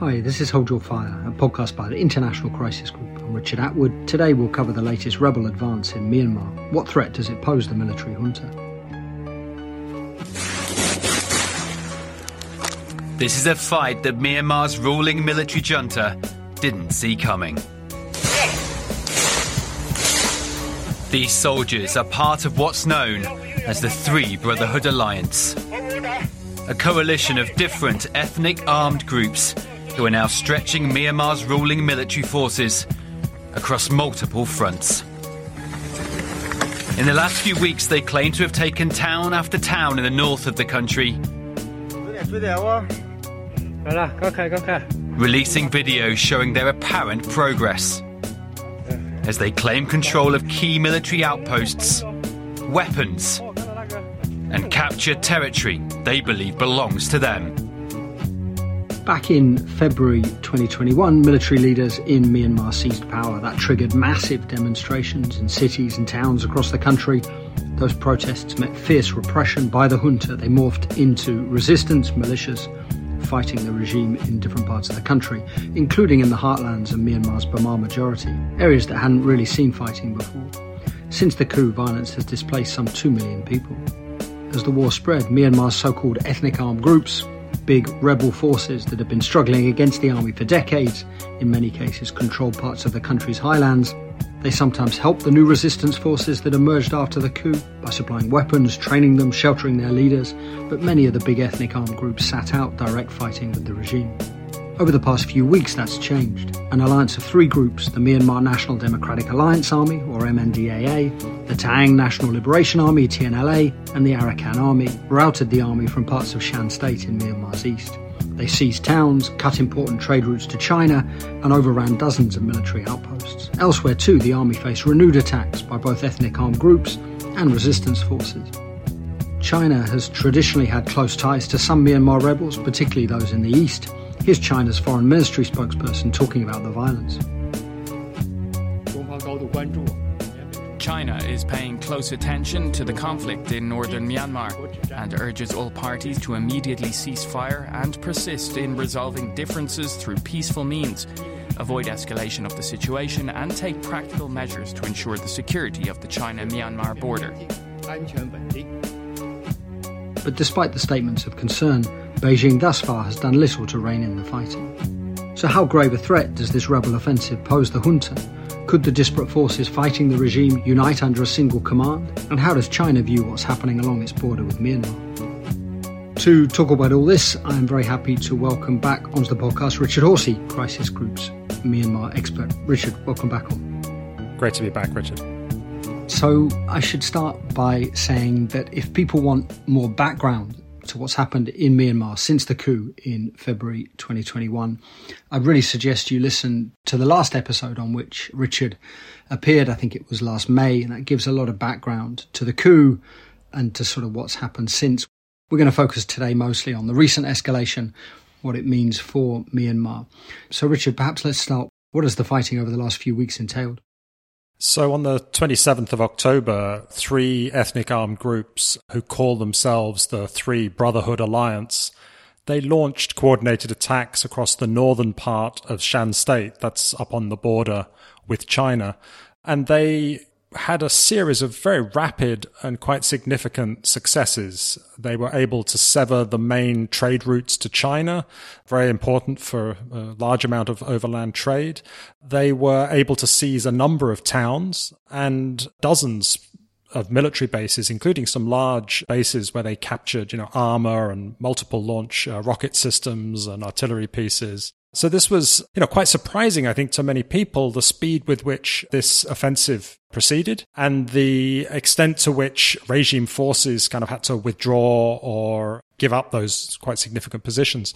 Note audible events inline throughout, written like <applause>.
Hi, this is Hold Your Fire, a podcast by the International Crisis Group. I'm Richard Atwood. Today we'll cover the latest rebel advance in Myanmar. What threat does it pose the military junta? This is a fight that Myanmar's ruling military junta didn't see coming. These soldiers are part of what's known as the Three Brotherhood Alliance, a coalition of different ethnic armed groups who are now stretching Myanmar's ruling military forces across multiple fronts. In the last few weeks, they claim to have taken town after town in the north of the country, releasing videos showing their apparent progress as they claim control of key military outposts, weapons, and captured territory they believe belongs to them. Back in February 2021, military leaders in Myanmar seized power. That triggered massive demonstrations in cities and towns across the country. Those protests met fierce repression by the junta. They morphed into resistance militias fighting the regime in different parts of the country, including in the heartlands of Myanmar's Burma majority, areas that hadn't really seen fighting before. Since the coup, violence has displaced some 2 million people. As the war spread, Myanmar's so called ethnic armed groups big rebel forces that have been struggling against the army for decades, in many cases controlled parts of the country's highlands. They sometimes help the new resistance forces that emerged after the coup by supplying weapons, training them, sheltering their leaders, but many of the big ethnic armed groups sat out direct fighting with the regime. Over the past few weeks, that's changed. An alliance of three groups the Myanmar National Democratic Alliance Army, or MNDAA, the Ta'ang National Liberation Army, TNLA, and the Arakan Army routed the army from parts of Shan State in Myanmar's east. They seized towns, cut important trade routes to China, and overran dozens of military outposts. Elsewhere, too, the army faced renewed attacks by both ethnic armed groups and resistance forces. China has traditionally had close ties to some Myanmar rebels, particularly those in the east. Here's China's foreign ministry spokesperson talking about the violence. China is paying close attention to the conflict in northern Myanmar and urges all parties to immediately cease fire and persist in resolving differences through peaceful means, avoid escalation of the situation, and take practical measures to ensure the security of the China Myanmar border. But despite the statements of concern, Beijing thus far has done little to rein in the fighting. So, how grave a threat does this rebel offensive pose the junta? Could the disparate forces fighting the regime unite under a single command? And how does China view what's happening along its border with Myanmar? To talk about all this, I am very happy to welcome back onto the podcast Richard Horsey, Crisis Group's Myanmar expert. Richard, welcome back on. Great to be back, Richard. So, I should start by saying that if people want more background to what's happened in Myanmar since the coup in February 2021, I'd really suggest you listen to the last episode on which Richard appeared. I think it was last May, and that gives a lot of background to the coup and to sort of what's happened since. We're going to focus today mostly on the recent escalation, what it means for Myanmar. So, Richard, perhaps let's start. What has the fighting over the last few weeks entailed? So, on the 27th of October, three ethnic armed groups who call themselves the Three Brotherhood Alliance, they launched coordinated attacks across the northern part of Shan State, that's up on the border with China, and they had a series of very rapid and quite significant successes. They were able to sever the main trade routes to China, very important for a large amount of overland trade. They were able to seize a number of towns and dozens of military bases, including some large bases where they captured, you know, armor and multiple launch uh, rocket systems and artillery pieces. So this was, you know, quite surprising, I think, to many people, the speed with which this offensive proceeded and the extent to which regime forces kind of had to withdraw or give up those quite significant positions.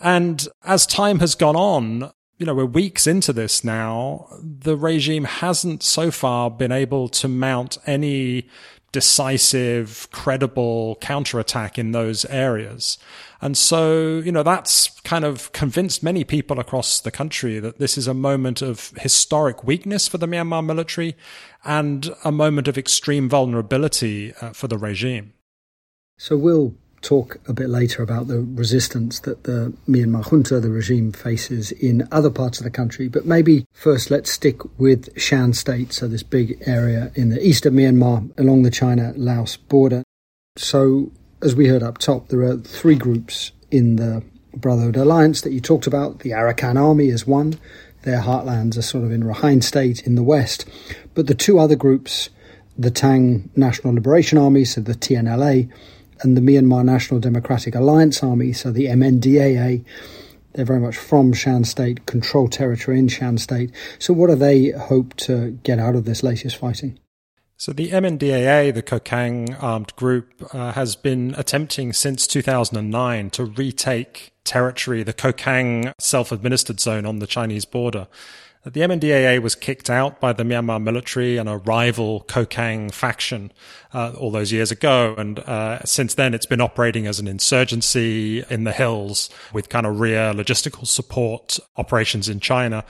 And as time has gone on, you know, we're weeks into this now. The regime hasn't so far been able to mount any decisive, credible counterattack in those areas. And so, you know, that's kind of convinced many people across the country that this is a moment of historic weakness for the Myanmar military and a moment of extreme vulnerability uh, for the regime. So we'll talk a bit later about the resistance that the Myanmar junta, the regime, faces in other parts of the country. But maybe first let's stick with Shan State, so this big area in the east of Myanmar along the China Laos border. So, as we heard up top, there are three groups in the Brotherhood Alliance that you talked about. The Arakan Army is one. Their heartlands are sort of in Rakhine State in the west. But the two other groups, the Ta'ang National Liberation Army, so the TNLA, and the Myanmar National Democratic Alliance Army, so the MNDAA, they're very much from Shan State, control territory in Shan State. So, what do they hope to get out of this latest fighting? So the MNDAA, the Kokang armed group, uh, has been attempting since 2009 to retake territory, the Kokang self-administered zone on the Chinese border. The MNDAA was kicked out by the Myanmar military and a rival Kokang faction uh, all those years ago. And uh, since then, it's been operating as an insurgency in the hills with kind of rear logistical support operations in China.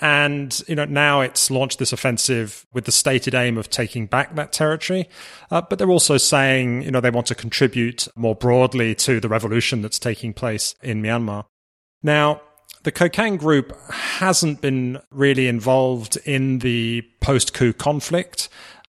And, you know, now it's launched this offensive with the stated aim of taking back that territory. Uh, but they're also saying, you know, they want to contribute more broadly to the revolution that's taking place in Myanmar. Now, the Kokang group hasn't been really involved in the post coup conflict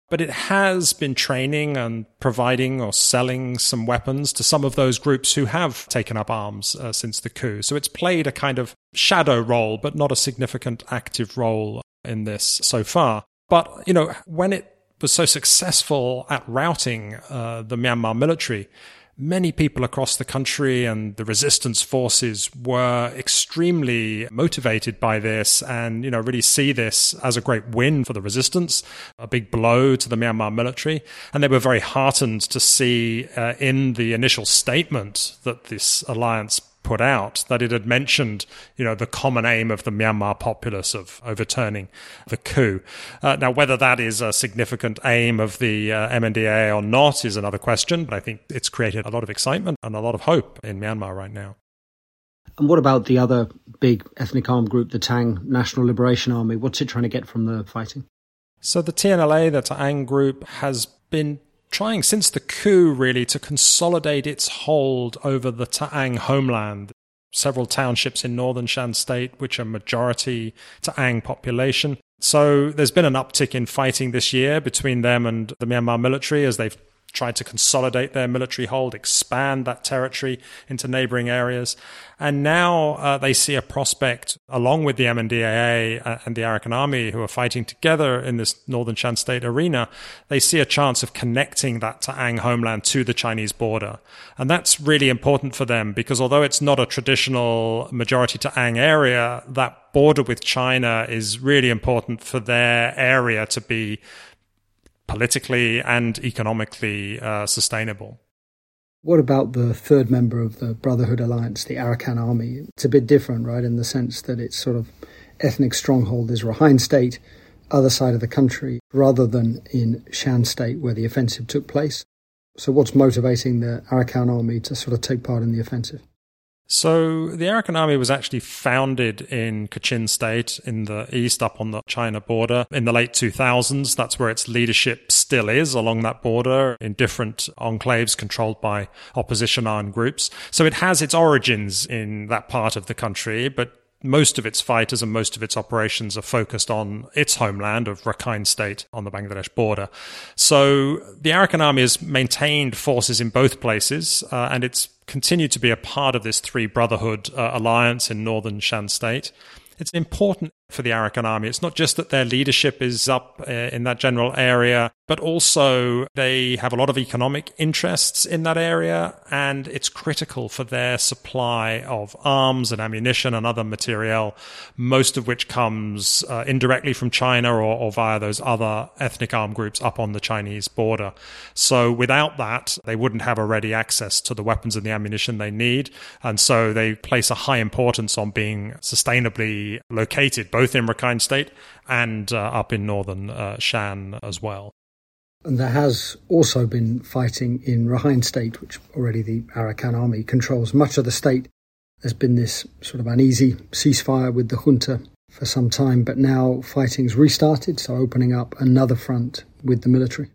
but it has been training and providing or selling some weapons to some of those groups who have taken up arms uh, since the coup. So it's played a kind of shadow role, but not a significant active role in this so far. But, you know, when it was so successful at routing uh, the Myanmar military, many people across the country and the resistance forces were extremely motivated by this and, you know, really see this as a great win for the resistance, a big blow to the Myanmar military. And they were very heartened to see uh, in the initial statement that this alliance put out that it had mentioned, you know, the common aim of the Myanmar populace of overturning the coup. Uh, now, whether that is a significant aim of the uh, MNDA or not is another question, but I think it's created a lot of excitement and a lot of hope in Myanmar right now. And what about the other big ethnic armed group, the Ta'ang National Liberation Army? What's it trying to get from the fighting? So the TNLA, the Ta'ang group, has been trying since the coup really to consolidate its hold over the Ta'ang homeland. Several townships in northern Shan state, which are majority Ta'ang population. So there's been an uptick in fighting this year between them and the Myanmar military as they've tried to consolidate their military hold, expand that territory into neighboring areas. And now uh, they see a prospect, along with the MNDAA uh, and the Arakan Army, who are fighting together in this northern Shan state arena, they see a chance of connecting that Ta'ang homeland to the Chinese border. And that's really important for them because although it's not a traditional majority Ta'ang area, that border with China is really important for their area to be politically and economically uh, sustainable. What about the third member of the Brotherhood Alliance, the Arakan Army? It's a bit different, right, in the sense that its sort of ethnic stronghold is Rakhine State, other side of the country, rather than in Shan State where the offensive took place. So, what's motivating the Arakan Army to sort of take part in the offensive? So the Arakan Army was actually founded in Kachin State in the east, up on the China border in the late 2000s. That's where its leadership still is along that border in different enclaves controlled by opposition armed groups. So it has its origins in that part of the country, but most of its fighters and most of its operations are focused on its homeland of Rakhine State on the Bangladesh border. So the Arakan Army has maintained forces in both places, uh, and it's continued to be a part of this Three Brotherhood uh, alliance in northern Shan State. It's important for the Arakan army. It's not just that their leadership is up uh, in that general area, but also they have a lot of economic interests in that area, and it's critical for their supply of arms and ammunition and other material, most of which comes uh, indirectly from China or, or via those other ethnic armed groups up on the Chinese border. So without that, they wouldn't have a ready access to the weapons and the ammunition they need, and so they place a high importance on being sustainably located both in Rakhine State and uh, up in northern uh, Shan as well. And there has also been fighting in Rakhine State, which already the Arakan army controls much of the state. There's been this sort of uneasy ceasefire with the junta for some time, but now fighting's restarted, so opening up another front with the military.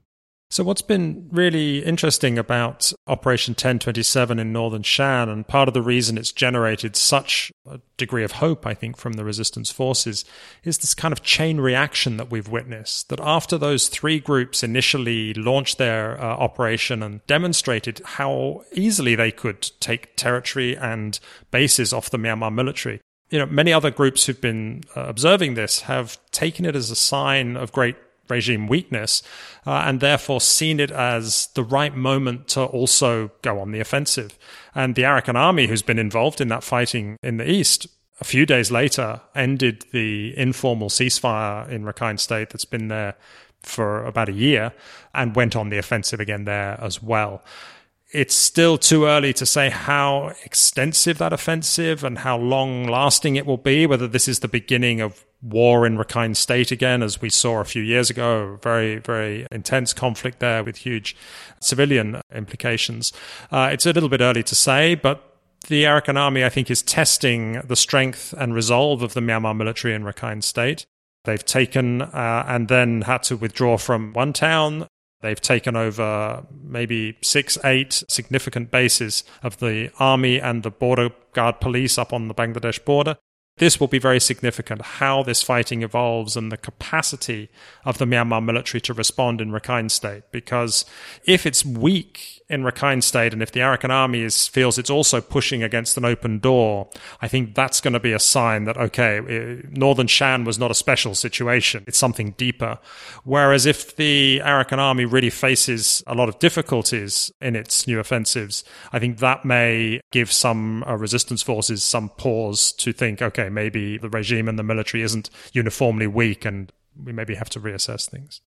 So, what's been really interesting about Operation 1027 in northern Shan, and part of the reason it's generated such a degree of hope, I think, from the resistance forces, is this kind of chain reaction that we've witnessed. That after those three groups initially launched their uh, operation and demonstrated how easily they could take territory and bases off the Myanmar military, you know, many other groups who've been uh, observing this have taken it as a sign of great regime weakness, uh, and therefore seen it as the right moment to also go on the offensive. And the Arakan army, who's been involved in that fighting in the east, a few days later ended the informal ceasefire in Rakhine State that's been there for about a year and went on the offensive again there as well. It's still too early to say how extensive that offensive and how long lasting it will be, whether this is the beginning of war in Rakhine State again, as we saw a few years ago. Very, very intense conflict there with huge civilian implications. Uh, it's a little bit early to say, but the Arakan army, I think, is testing the strength and resolve of the Myanmar military in Rakhine State. They've taken uh, and then had to withdraw from one town. They've taken over maybe six, eight significant bases of the army and the border guard police up on the Bangladesh border this will be very significant how this fighting evolves and the capacity of the Myanmar military to respond in Rakhine State. Because if it's weak in Rakhine State, and if the Arakan army is, feels it's also pushing against an open door, I think that's going to be a sign that, okay, Northern Shan was not a special situation. It's something deeper. Whereas if the Arakan army really faces a lot of difficulties in its new offensives, I think that may give some uh, resistance forces some pause to think, okay, maybe the regime and the military isn't uniformly weak and we maybe have to reassess things.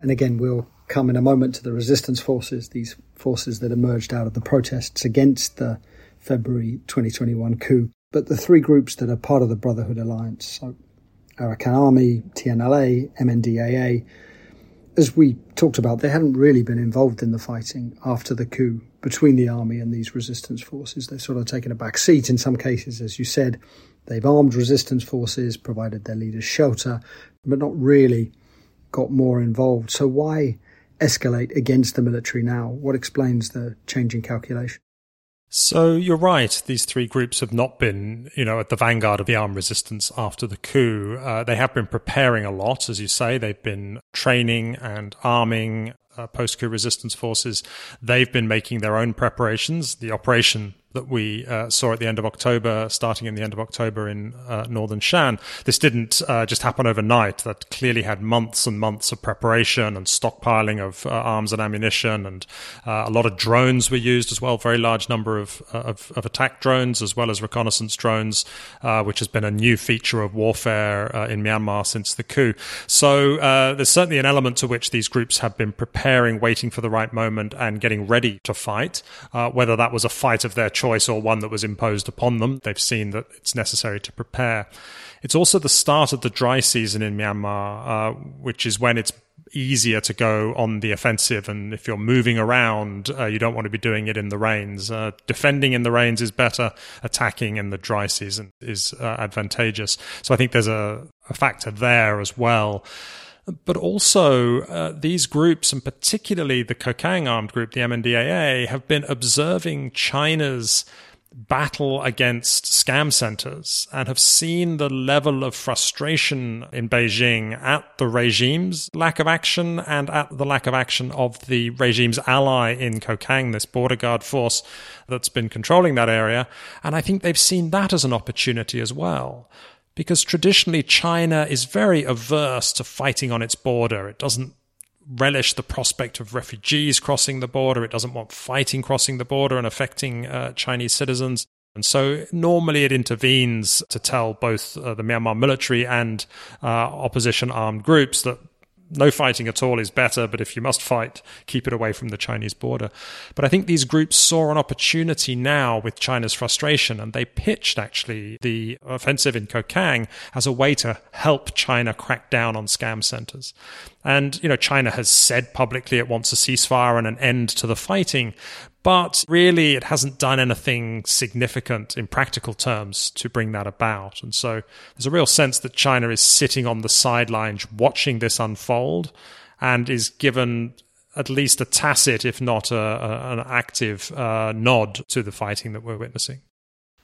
And again, we'll come in a moment to the resistance forces, these forces that emerged out of the protests against the February 2021 coup. But the three groups that are part of the Brotherhood Alliance, so Arakan Army, TNLA, MNDAA, as we talked about, they hadn't really been involved in the fighting after the coup between the army and these resistance forces. They've sort of taken a back seat in some cases, as you said. They've armed resistance forces, provided their leaders shelter, but not really got more involved. So why escalate against the military now? What explains the change in calculation? So you're right. These three groups have not been, you know, at the vanguard of the armed resistance after the coup. Uh, they have been preparing a lot, as you say. They've been training and arming uh, post-coup resistance forces. They've been making their own preparations. The operation that we uh, saw at the end of October, starting in the end of October in uh, northern Shan. This didn't uh, just happen overnight. That clearly had months and months of preparation and stockpiling of uh, arms and ammunition, and uh, a lot of drones were used as well. Very large number of, of, of attack drones as well as reconnaissance drones, which has been a new feature of warfare in Myanmar since the coup. So there's certainly an element to which these groups have been preparing, waiting for the right moment, and getting ready to fight. whether that was a fight of their choice or one that was imposed upon them. They've seen that it's necessary to prepare. It's also the start of the dry season in Myanmar, uh, which is when it's easier to go on the offensive. And if you're moving around, uh, you don't want to be doing it in the rains. Uh, defending in the rains is better. Attacking in the dry season is uh, advantageous. So I think there's a, a factor there as well. But also, uh, these groups, and particularly the Kokang armed group, the MNDAA, have been observing China's battle against scam centers and have seen the level of frustration in Beijing at the regime's lack of action and at the lack of action of the regime's ally in Kokang, this border guard force that's been controlling that area. And I think they've seen that as an opportunity as well because traditionally China is very averse to fighting on its border. It doesn't relish the prospect of refugees crossing the border. It doesn't want fighting crossing the border and affecting uh, Chinese citizens. And so normally it intervenes to tell both uh, the Myanmar military and uh, opposition armed groups that no fighting at all is better, but if you must fight, keep it away from the Chinese border. But I think these groups saw an opportunity now with China's frustration, and they pitched actually the offensive in Kokang as a way to help China crack down on scam centers. And, you know, China has said publicly it wants a ceasefire and an end to the fighting, but really it hasn't done anything significant in practical terms to bring that about. And so there's a real sense that China is sitting on the sidelines watching this unfold and is given at least a tacit, if not a, a, an active uh, nod to the fighting that we're witnessing.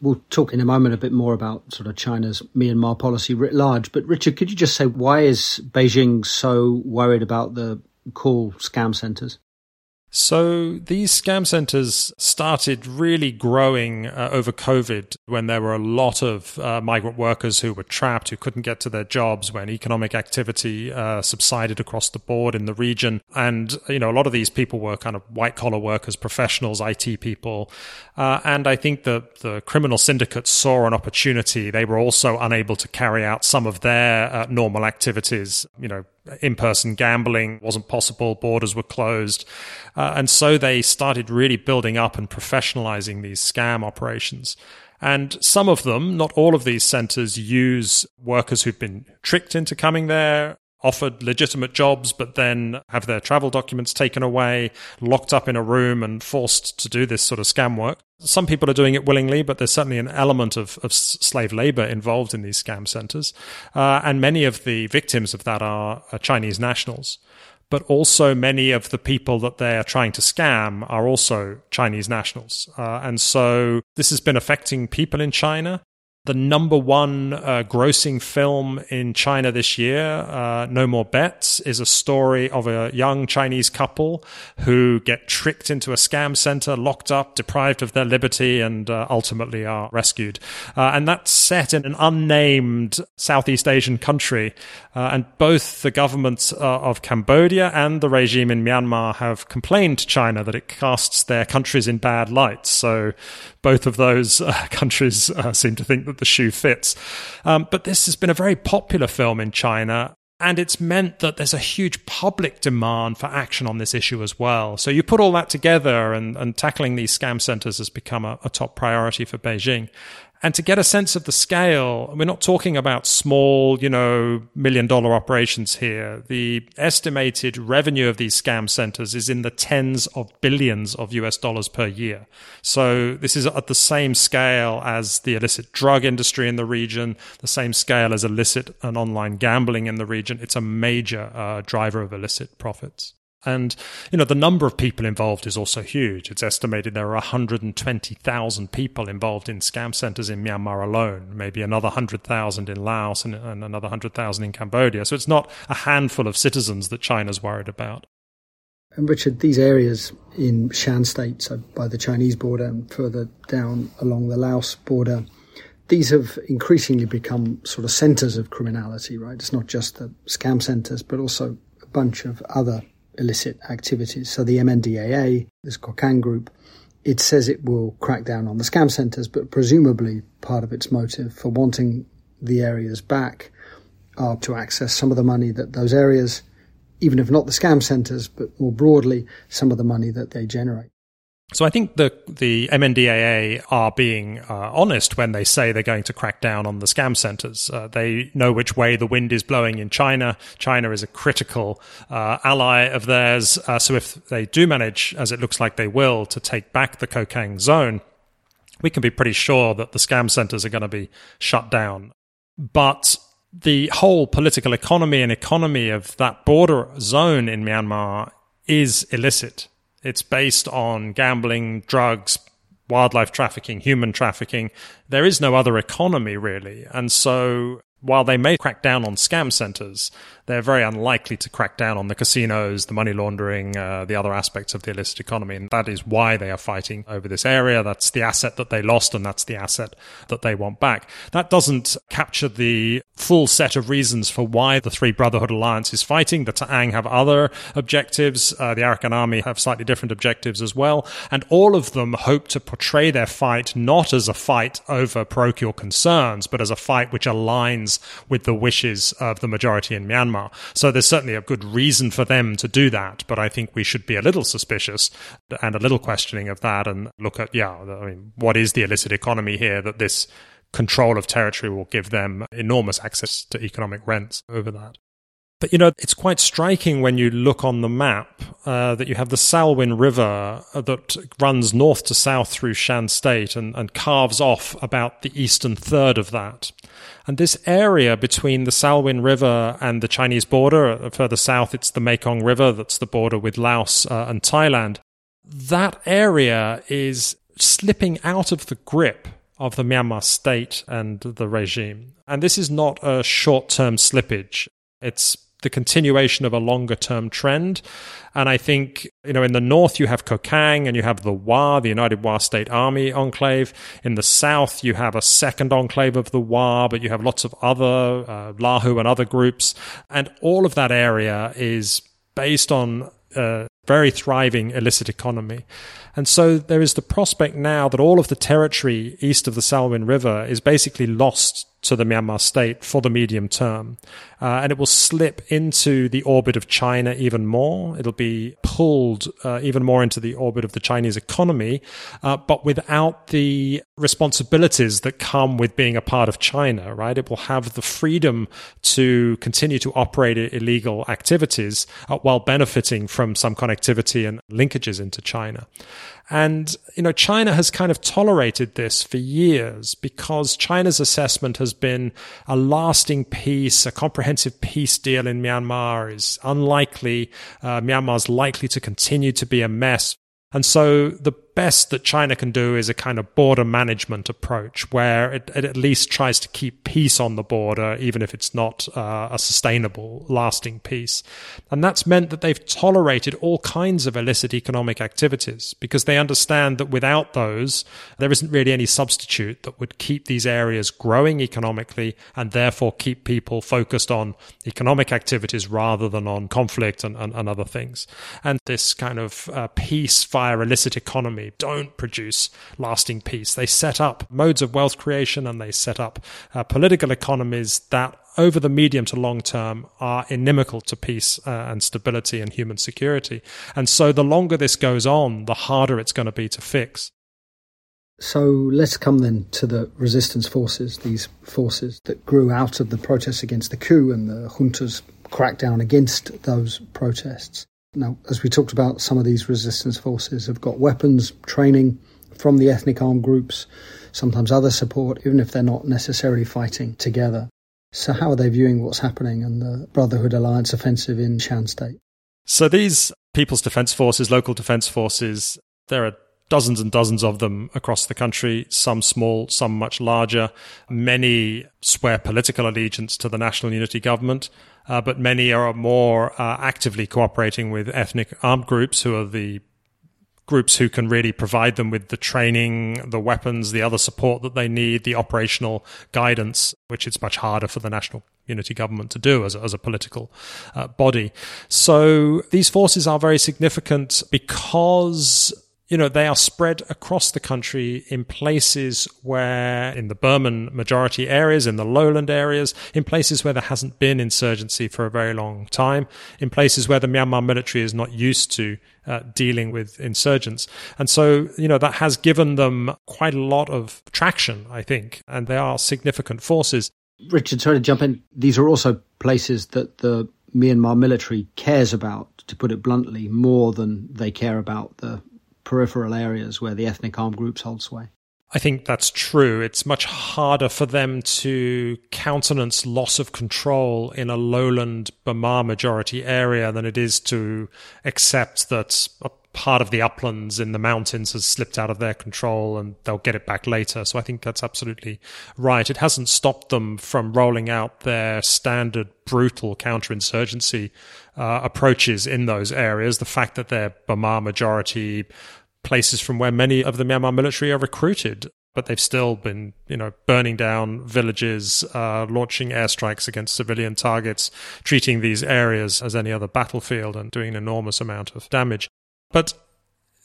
We'll talk in a moment a bit more about sort of China's Myanmar policy writ large. But Richard, could you just say why is Beijing so worried about the call scam centers? So these scam centers started really growing uh, over COVID when there were a lot of uh, migrant workers who were trapped, who couldn't get to their jobs, when economic activity uh, subsided across the board in the region. And, you know, a lot of these people were kind of white collar workers, professionals, IT people. Uh, and I think that the criminal syndicates saw an opportunity. They were also unable to carry out some of their uh, normal activities, you know, in-person gambling wasn't possible borders were closed uh, and so they started really building up and professionalizing these scam operations. And some of them not all of these centers use workers who've been tricked into coming there offered legitimate jobs, but then have their travel documents taken away, locked up in a room, and forced to do this sort of scam work. Some people are doing it willingly, but there's certainly an element of, of slave labor involved in these scam centers. Uh, and many of the victims of that are, are Chinese nationals but also many of the people that they are trying to scam are also Chinese nationals. Uh, and so this has been affecting people in China the number one uh, grossing film in China this year, uh, No More Bets, is a story of a young Chinese couple who get tricked into a scam center, locked up, deprived of their liberty, and uh, ultimately are rescued. Uh, and that's set in an unnamed Southeast Asian country. Uh, and both the governments uh, of Cambodia and the regime in Myanmar have complained to China that it casts their countries in bad light. So both of those <laughs> countries seem to think that that the shoe fits. Um, but this has been a very popular film in China. And it's meant that there's a huge public demand for action on this issue as well. So you put all that together, and, and tackling these scam centers has become a, a top priority for Beijing. And to get a sense of the scale, we're not talking about small, you know, million dollar operations here. The estimated revenue of these scam centers is in the tens of billions of US dollars per year. So this is at the same scale as the illicit drug industry in the region, the same scale as illicit and online gambling in the region. It's a major uh, driver of illicit profits. And, you know, the number of people involved is also huge. It's estimated there are 120,000 people involved in scam centers in Myanmar alone, maybe another 100,000 in Laos and, and another 100,000 in Cambodia. So it's not a handful of citizens that China's worried about. And Richard, these areas in Shan State, so by the Chinese border and further down along the Laos border, these have increasingly become sort of centers of criminality, right? It's not just the scam centers, but also a bunch of other illicit activities. So the MNDAA, this Kokang group, it says it will crack down on the scam centers, but presumably part of its motive for wanting the areas back are to access some of the money that those areas, even if not the scam centers, but more broadly, some of the money that they generate. So I think the the MNDAA are being uh, honest when they say they're going to crack down on the scam centers. Uh, they know which way the wind is blowing in China. China is a critical uh, ally of theirs. Uh, so if they do manage, as it looks like they will, to take back the Kokang zone, we can be pretty sure that the scam centers are going to be shut down. But the whole political economy and economy of that border zone in Myanmar is illicit it's based on gambling, drugs, wildlife trafficking, human trafficking. There is no other economy really. And so while they may crack down on scam centers, they're very unlikely to crack down on the casinos, the money laundering, uh, the other aspects of the illicit economy. And that is why they are fighting over this area. That's the asset that they lost, and that's the asset that they want back. That doesn't capture the full set of reasons for why the Three Brotherhood Alliance is fighting. The Ta'ang have other objectives. Uh, the Arakan Army have slightly different objectives as well. And all of them hope to portray their fight not as a fight over parochial concerns, but as a fight which aligns with the wishes of the majority in Myanmar. Myanmar. So there's certainly a good reason for them to do that, but I think we should be a little suspicious and a little questioning of that and look at, yeah, I mean, what is the illicit economy here that this control of territory will give them enormous access to economic rents over that. But you know, it's quite striking when you look on the map uh, that you have the Salween River uh, that runs north to south through Shan State and, and carves off about the eastern third of that. And this area between the Salween River and the Chinese border, uh, further south, it's the Mekong River, that's the border with Laos uh, and Thailand. That area is slipping out of the grip of the Myanmar state and the regime. And this is not a short term slippage. It's the continuation of a longer term trend. And I think, you know, in the north, you have Kokang and you have the WA, the United Wa State Army enclave. In the south, you have a second enclave of the WA, but you have lots of other, uh, Lahu and other groups. And all of that area is based on a very thriving illicit economy. And so there is the prospect now that all of the territory east of the Salween River is basically lost to the Myanmar state for the medium term. Uh, and it will slip into the orbit of China even more. It'll be pulled uh, even more into the orbit of the Chinese economy, uh, but without the responsibilities that come with being a part of China, right? It will have the freedom to continue to operate illegal activities uh, while benefiting from some connectivity and linkages into China. And, you know, China has kind of tolerated this for years because China's assessment has been a lasting peace, a comprehensive peace deal in Myanmar is unlikely. Uh, Myanmar is likely to continue to be a mess. And so the best that China can do is a kind of border management approach where it, it at least tries to keep peace on the border, even if it's not uh, a sustainable, lasting peace. And that's meant that they've tolerated all kinds of illicit economic activities because they understand that without those, there isn't really any substitute that would keep these areas growing economically and therefore keep people focused on economic activities rather than on conflict and, and, and other things. And this kind of uh, peace via illicit economy don't produce lasting peace. They set up modes of wealth creation and they set up uh, political economies that over the medium to long term are inimical to peace uh, and stability and human security. And so the longer this goes on, the harder it's going to be to fix. So let's come then to the resistance forces, these forces that grew out of the protests against the coup and the junta's crackdown against those protests. Now, as we talked about, some of these resistance forces have got weapons, training from the ethnic armed groups, sometimes other support, even if they're not necessarily fighting together. So, how are they viewing what's happening and the Brotherhood Alliance offensive in Shan State? So, these People's Defence Forces, local defence forces, there are dozens and dozens of them across the country, some small, some much larger. Many swear political allegiance to the National Unity Government uh, but many are more uh, actively cooperating with ethnic armed groups who are the groups who can really provide them with the training, the weapons, the other support that they need, the operational guidance, which it's much harder for the national unity government to do as a, as a political uh, body. So these forces are very significant because you know, they are spread across the country in places where, in the Burman majority areas, in the lowland areas, in places where there hasn't been insurgency for a very long time, in places where the Myanmar military is not used to uh, dealing with insurgents. And so, you know, that has given them quite a lot of traction, I think, and they are significant forces. Richard, sorry to jump in. These are also places that the Myanmar military cares about, to put it bluntly, more than they care about the peripheral areas where the ethnic armed groups hold sway. I think that's true. It's much harder for them to countenance loss of control in a lowland Bamar majority area than it is to accept that part of the uplands in the mountains has slipped out of their control and they'll get it back later. So I think that's absolutely right. It hasn't stopped them from rolling out their standard brutal counterinsurgency uh, approaches in those areas. The fact that they're Bamar majority places from where many of the Myanmar military are recruited but they've still been, you know, burning down villages, uh, launching airstrikes against civilian targets, treating these areas as any other battlefield and doing an enormous amount of damage. But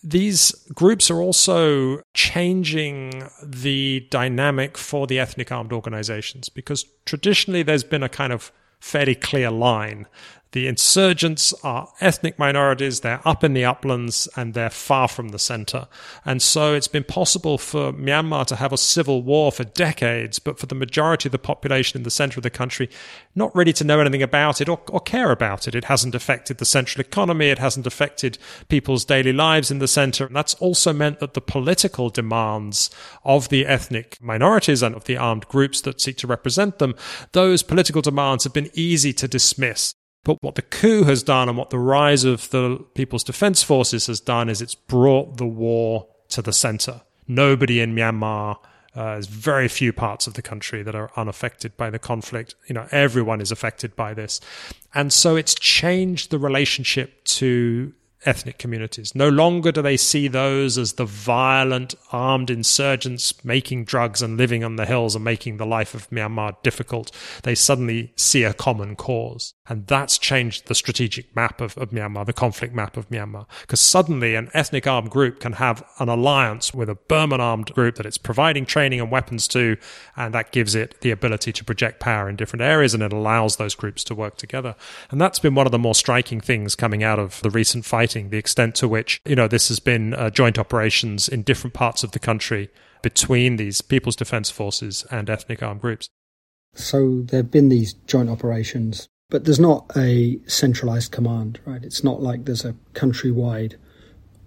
these groups are also changing the dynamic for the ethnic armed organizations because traditionally there's been a kind of fairly clear line The insurgents are ethnic minorities, they're up in the uplands, and they're far from the center. And so it's been possible for Myanmar to have a civil war for decades, but for the majority of the population in the center of the country not ready to know anything about it or, or care about it. It hasn't affected the central economy, it hasn't affected people's daily lives in the center. And that's also meant that the political demands of the ethnic minorities and of the armed groups that seek to represent them, those political demands have been easy to dismiss. But what the coup has done and what the rise of the People's Defense Forces has done is it's brought the war to the center. Nobody in Myanmar, uh, there's very few parts of the country that are unaffected by the conflict. You know, everyone is affected by this. And so it's changed the relationship to ethnic communities. No longer do they see those as the violent armed insurgents making drugs and living on the hills and making the life of Myanmar difficult. They suddenly see a common cause. And that's changed the strategic map of, of Myanmar, the conflict map of Myanmar. Because suddenly an ethnic armed group can have an alliance with a Burman armed group that it's providing training and weapons to, and that gives it the ability to project power in different areas and it allows those groups to work together. And that's been one of the more striking things coming out of the recent fight fighting, the extent to which, you know, this has been uh, joint operations in different parts of the country between these People's Defense Forces and ethnic armed groups. So there have been these joint operations, but there's not a centralized command, right? It's not like there's a countrywide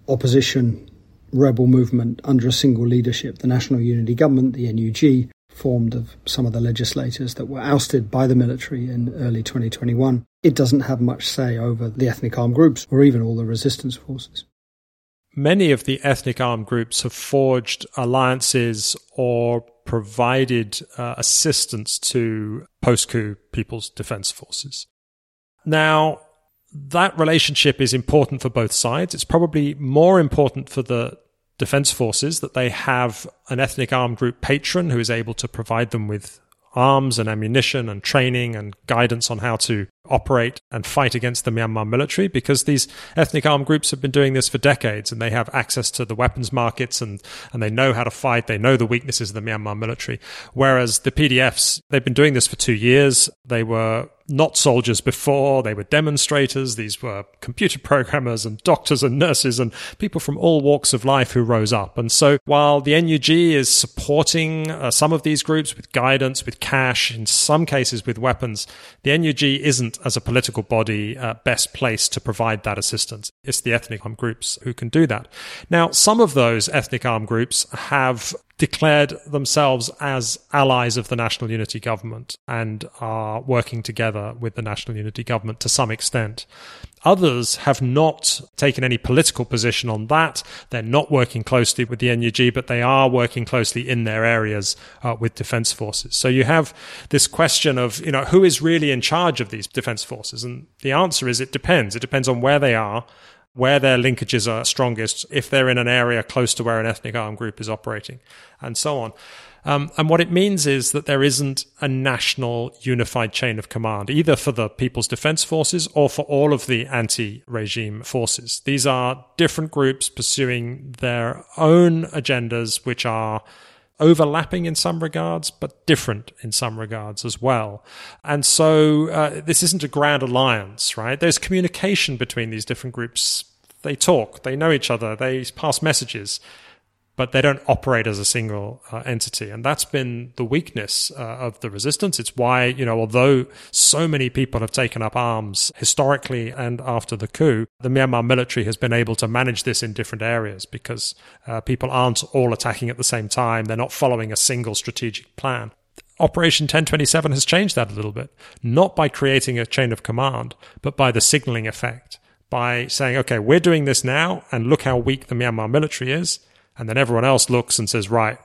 opposition rebel movement under a single leadership. The National Unity Government, the NUG, formed of some of the legislators that were ousted by the military in early 2021, it doesn't have much say over the ethnic armed groups or even all the resistance forces. Many of the ethnic armed groups have forged alliances or provided uh, assistance to post coup People's Defense Forces. Now, that relationship is important for both sides. It's probably more important for the defense forces that they have an ethnic armed group patron who is able to provide them with arms and ammunition and training and guidance on how to operate and fight against the Myanmar military because these ethnic armed groups have been doing this for decades and they have access to the weapons markets and, and they know how to fight. They know the weaknesses of the Myanmar military. Whereas the PDFs, they've been doing this for two years. They were not soldiers before. They were demonstrators. These were computer <laughs> programmers and doctors and nurses and people from all walks of life who rose up. And so while the NUG is supporting uh, some of these groups with guidance, with cash, in some cases with weapons, the NUG isn't, as a political body, uh, best placed to provide that assistance. It's the ethnic armed groups who can do that. Now, some of those ethnic armed groups have declared themselves as allies of the National Unity Government and are working together with the National Unity Government to some extent. Others have not taken any political position on that. They're not working closely with the NUG, but they are working closely in their areas uh, with defense forces. So you have this question of, you know, who is really in charge of these defense forces? And the answer is it depends. It depends on where they are where their linkages are strongest, if they're in an area close to where an ethnic armed group is operating, and so on. Um, and what it means is that there isn't a national unified chain of command, either for the People's Defense Forces or for all of the anti regime forces. These are different groups pursuing their own agendas, which are overlapping in some regards, but different in some regards as well. And so uh, this isn't a grand alliance, right? There's communication between these different groups. They talk, they know each other, they pass messages but they don't operate as a single uh, entity. And that's been the weakness uh, of the resistance. It's why, you know, although so many people have taken up arms historically and after the coup, the Myanmar military has been able to manage this in different areas because uh, people aren't all attacking at the same time. They're not following a single strategic plan. Operation 1027 has changed that a little bit, not by creating a chain of command, but by the signaling effect. By saying, okay, we're doing this now, and look how weak the Myanmar military is and then everyone else looks and says, right,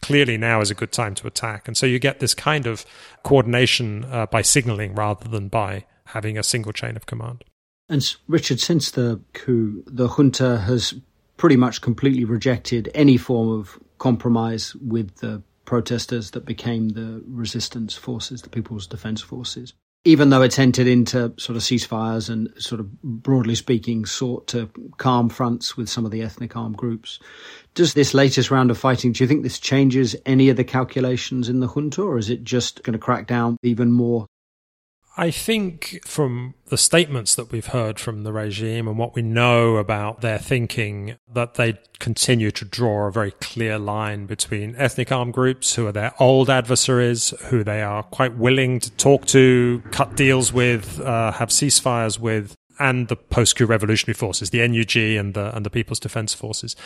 clearly now is a good time to attack. And so you get this kind of coordination uh, by signaling rather than by having a single chain of command. And Richard, since the coup, the junta has pretty much completely rejected any form of compromise with the protesters that became the resistance forces, the People's Defense Forces even though it's entered into sort of ceasefires and sort of broadly speaking sought to calm fronts with some of the ethnic armed groups. Does this latest round of fighting, do you think this changes any of the calculations in the junta or is it just going to crack down even more? I think from the statements that we've heard from the regime and what we know about their thinking, that they continue to draw a very clear line between ethnic armed groups who are their old adversaries, who they are quite willing to talk to, cut deals with, uh, have ceasefires with, and the post-coup revolutionary forces, the NUG and the and the People's Defense Forces.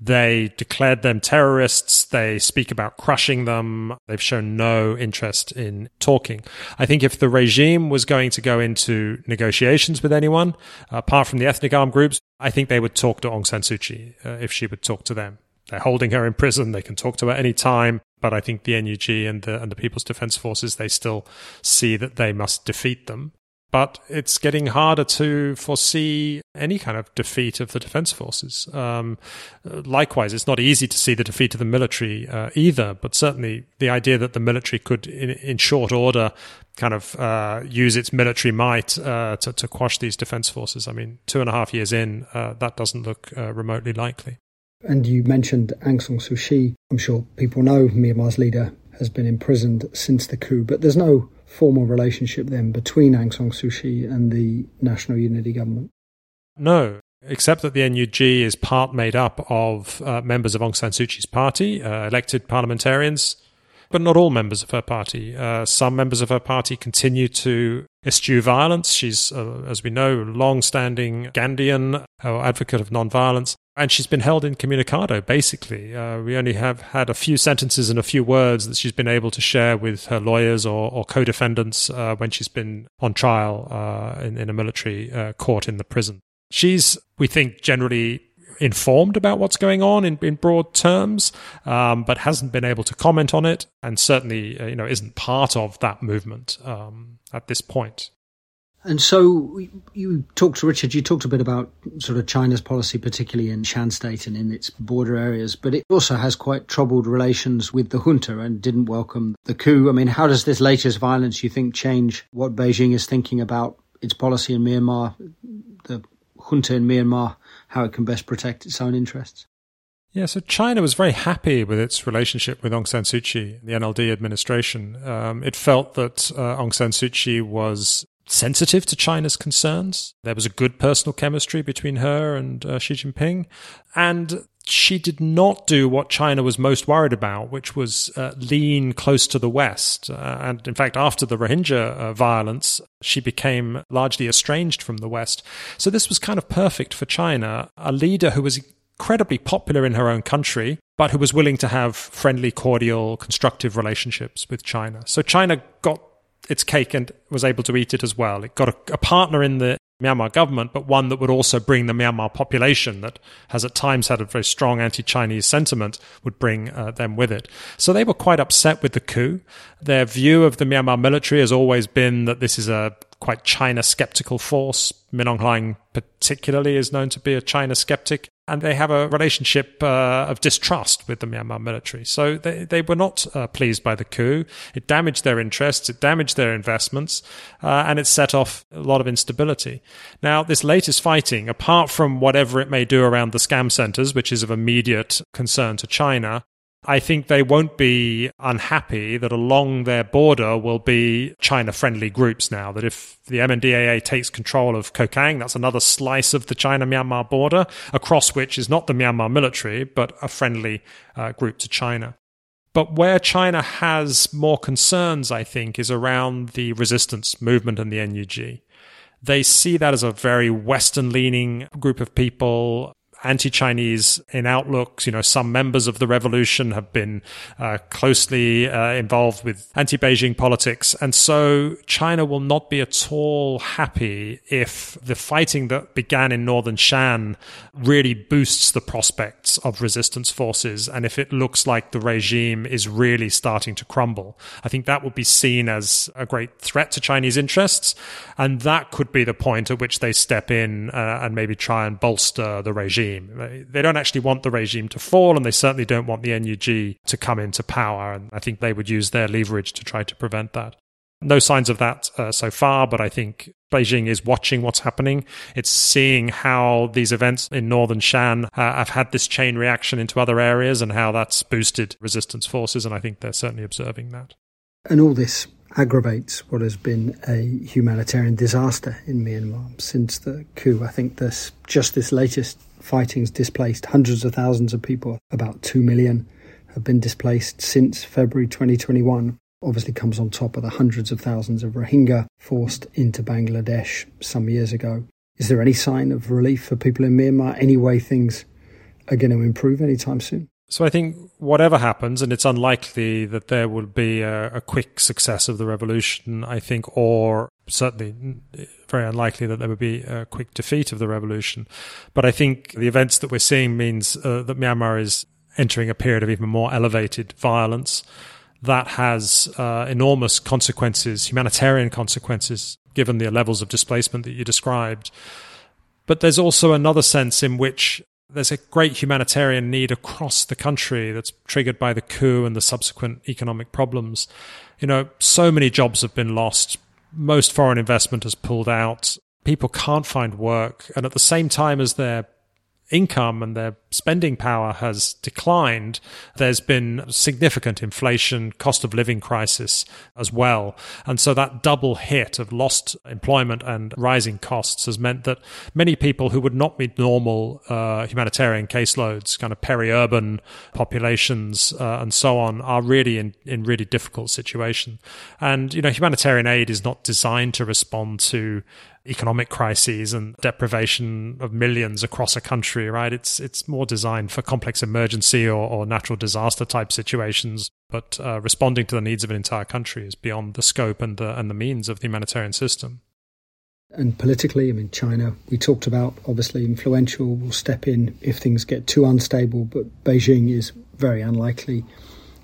They declared them terrorists. They speak about crushing them. They've shown no interest in talking. I think if the regime was going to go into negotiations with anyone, apart from the ethnic armed groups, I think they would talk to Aung San Suu Kyi uh, if she would talk to them. They're holding her in prison. They can talk to her any time. But I think the NUG and the and the People's Defense Forces they still see that they must defeat them but it's getting harder to foresee any kind of defeat of the defense forces. Um, likewise, it's not easy to see the defeat of the military uh, either, but certainly the idea that the military could, in, in short order, kind of uh, use its military might uh, to, to, quash these defense forces. I mean, two and a half years in, uh, that doesn't look uh, remotely likely. And you mentioned Aung San Suu Kyi. I'm sure people know Myanmar's leader has been imprisoned since the coup, but there's no formal relationship then between Aung San Suu Kyi and the National Unity Government? No, except that the NUG is part made up of uh, members of Aung San Suu Kyi's party, uh, elected parliamentarians, but not all members of her party. Uh, some members of her party continue to eschew violence. She's, uh, as we know, long-standing Gandhian uh, advocate of non-violence and she's been held incommunicado basically. Uh, we only have had a few sentences and a few words that she's been able to share with her lawyers or, or co-defendants uh, when she's been on trial uh, in, in, a military uh, court in the prison. She's we think generally informed about what's going on in, in broad terms um, but hasn't been able to comment on it and certainly uh, you know isn't part of that movement um, at this point and so you talked to Richard, you talked a bit about sort of China's policy, particularly in Shan State and in its border areas, but it also has quite troubled relations with the junta and didn't welcome the coup. I mean, how does this latest violence, you think, change what Beijing is thinking about its policy in Myanmar, the junta in Myanmar, how it can best protect its own interests? Yeah, so China was very happy with its relationship with Aung San Suu Kyi, the NLD administration. Um, it felt that uh, Aung San Suu Kyi was sensitive to China's concerns. There was a good personal chemistry between her and uh, Xi Jinping. And she did not do what China was most worried about, which was uh, lean close to the West. Uh, and in fact, after the Rohingya uh, violence, she became largely estranged from the West. So this was kind of perfect for China, a leader who was incredibly popular in her own country, but who was willing to have friendly, cordial, constructive relationships with China. So China got its cake and was able to eat it as well. It got a, a, partner in the Myanmar government, but one that would also bring the Myanmar population that has at times had a very strong anti-Chinese sentiment would bring uh, them with it. So they were quite upset with the coup. Their view of the Myanmar military has always been that this is a quite China skeptical force. Min Aung Hlaing particularly is known to be a China skeptic and they have a relationship uh, of distrust with the Myanmar military. So they, they were not uh, pleased by the coup. It damaged their interests, it damaged their investments, uh, and it set off a lot of instability. Now, this latest fighting, apart from whatever it may do around the scam centers, which is of immediate concern to China, I think they won't be unhappy that along their border will be China friendly groups now. That if the MNDAA takes control of Kokang, that's another slice of the China Myanmar border, across which is not the Myanmar military, but a friendly uh, group to China. But where China has more concerns, I think, is around the resistance movement and the NUG. They see that as a very Western leaning group of people anti-Chinese in outlooks. You know, some members of the revolution have been uh, closely uh, involved with anti-Beijing politics, and so China will not be at all happy if the fighting that began in northern Shan really boosts the prospects of resistance forces, and if it looks like the regime is really starting to crumble. I think that would be seen as a great threat to Chinese interests, and that could be the point at which they step in uh, and maybe try and bolster the regime regime. They don't actually want the regime to fall, and they certainly don't want the NUG to come into power. And I think they would use their leverage to try to prevent that. No signs of that uh, so far, but I think Beijing is watching what's happening. It's seeing how these events in northern Shan uh, have had this chain reaction into other areas and how that's boosted resistance forces. And I think they're certainly observing that. And all this aggravates what has been a humanitarian disaster in Myanmar since the coup. I think this just this latest fighting's displaced hundreds of thousands of people. About two million have been displaced since February 2021. Obviously, comes on top of the hundreds of thousands of Rohingya forced into Bangladesh some years ago. Is there any sign of relief for people in Myanmar? Any way things are going to improve anytime soon? So I think whatever happens, and it's unlikely that there will be a, a, quick success of the revolution, I think, or certainly very unlikely that there would be a quick defeat of the revolution. But I think the events that we're seeing means uh, that Myanmar is entering a period of even more elevated violence. That has uh, enormous consequences, humanitarian consequences, given the levels of displacement that you described. But there's also another sense in which there's a great humanitarian need across the country that's triggered by the coup and the subsequent economic problems. You know, so many jobs have been lost. Most foreign investment has pulled out. People can't find work. And at the same time as they're income and their spending power has declined, there's been significant inflation, cost of living crisis as well. And so that double hit of lost employment and rising costs has meant that many people who would not meet normal uh, humanitarian caseloads, kind of peri-urban populations uh, and so on, are really in, in really difficult situation. And, you know, humanitarian aid is not designed to respond to economic crises and deprivation of millions across a country, right? It's it's more designed for complex emergency or, or natural disaster type situations. But uh, responding to the needs of an entire country is beyond the scope and the and the means of the humanitarian system. And politically, I mean, China, we talked about obviously influential will step in if things get too unstable, but Beijing is very unlikely,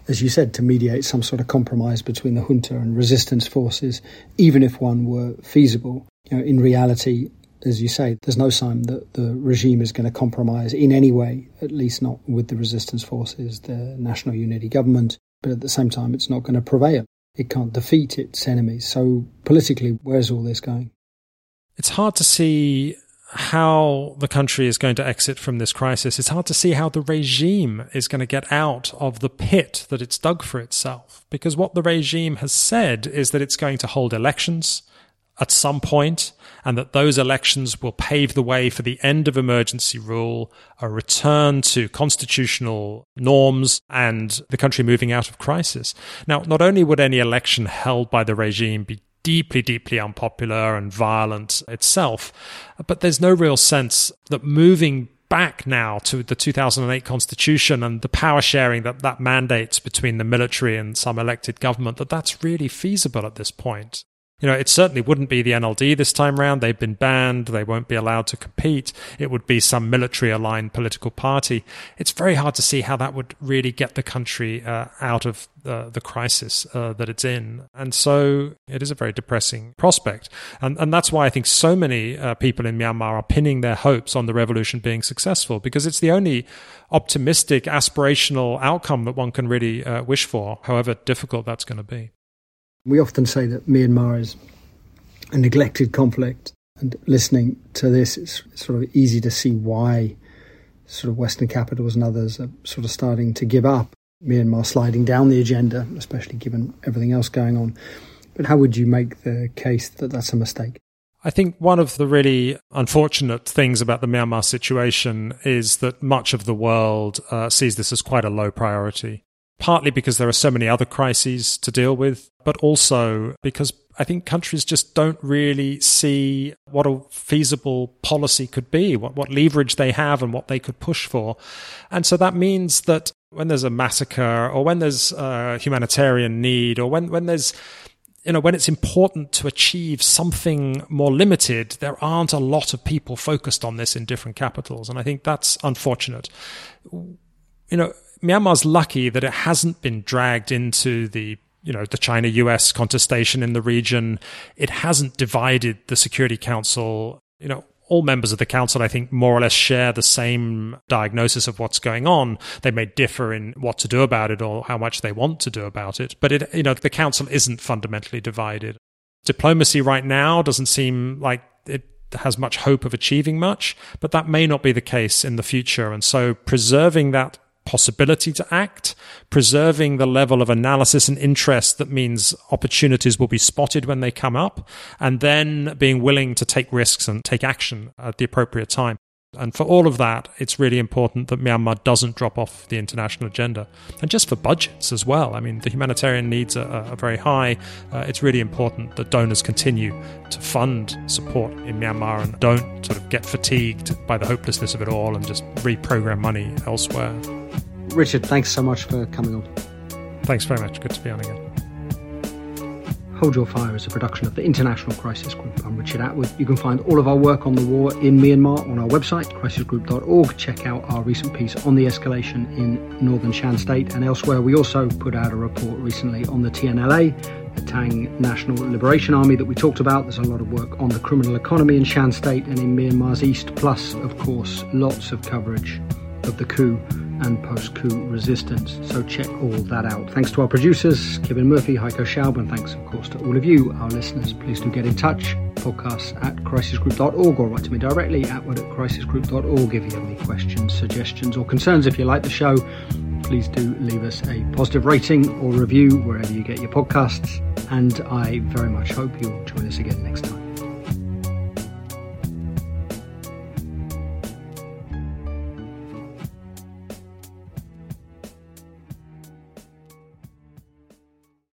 as you said, to mediate some sort of compromise between the junta and resistance forces, even if one were feasible you know, in reality, as you say, there's no sign that the regime is going to compromise in any way, at least not with the resistance forces, the National Unity Government. But at the same time, it's not going to prevail. It can't defeat its enemies. So politically, where's all this going? It's hard to see how the country is going to exit from this crisis. It's hard to see how the regime is going to get out of the pit that it's dug for itself. Because what the regime has said is that it's going to hold elections at some point, and that those elections will pave the way for the end of emergency rule, a return to constitutional norms, and the country moving out of crisis. Now, not only would any election held by the regime be deeply, deeply unpopular and violent itself, but there's no real sense that moving back now to the 2008 constitution and the power sharing that that mandates between the military and some elected government that that's really feasible at this point you know, it certainly wouldn't be the NLD this time round. They've been banned. They won't be allowed to compete. It would be some military aligned political party. It's very hard to see how that would really get the country uh, out of uh, the crisis uh, that it's in. And so it is a very depressing prospect. And, and that's why I think so many uh, people in Myanmar are pinning their hopes on the revolution being successful because it's the only optimistic, aspirational outcome that one can really uh, wish for, however difficult that's going to be. We often say that Myanmar is a neglected conflict, and listening to this, it's sort of easy to see why sort of Western capitals and others are sort of starting to give up Myanmar sliding down the agenda, especially given everything else going on. But how would you make the case that that's a mistake? I think one of the really unfortunate things about the Myanmar situation is that much of the world uh, sees this as quite a low priority partly because there are so many other crises to deal with, but also because I think countries just don't really see what a feasible policy could be, what, what leverage they have and what they could push for. And so that means that when there's a massacre or when there's a humanitarian need or when, when there's you know, when it's important to achieve something more limited, there aren't a lot of people focused on this in different capitals. And I think that's unfortunate. You know, Myanmar's lucky that it hasn't been dragged into the you know the China US contestation in the region. It hasn't divided the Security Council. You know, all members of the council, I think, more or less share the same diagnosis of what's going on. They may differ in what to do about it or how much they want to do about it, but it, you know, the council isn't fundamentally divided. Diplomacy right now doesn't seem like it has much hope of achieving much, but that may not be the case in the future. And so preserving that possibility to act, preserving the level of analysis and interest that means opportunities will be spotted when they come up, and then being willing to take risks and take action at the appropriate time. And for all of that, it's really important that Myanmar doesn't drop off the international agenda. And just for budgets as well. I mean, the humanitarian needs are, are very high. Uh, it's really important that donors continue to fund support in Myanmar and don't sort of get fatigued by the hopelessness of it all and just reprogram money elsewhere. Richard, thanks so much for coming on. Thanks very much. Good to be on again. Hold Your Fire is a production of the International Crisis Group. I'm Richard Atwood. You can find all of our work on the war in Myanmar on our website, crisisgroup.org. Check out our recent piece on the escalation in northern Shan State and elsewhere. We also put out a report recently on the TNLA, the Ta'ang National Liberation Army that we talked about. There's a lot of work on the criminal economy in Shan State and in Myanmar's east, plus, of course, lots of coverage of the coup and post-coup resistance. So check all that out. Thanks to our producers, Kevin Murphy, Heiko Schaub, and thanks, of course, to all of you, our listeners. Please do get in touch. Podcasts at crisisgroup.org or write to me directly, atwood at crisisgroup.org if you have any questions, suggestions, or concerns. If you like the show, please do leave us a positive rating or review wherever you get your podcasts. And I very much hope you'll join us again next time.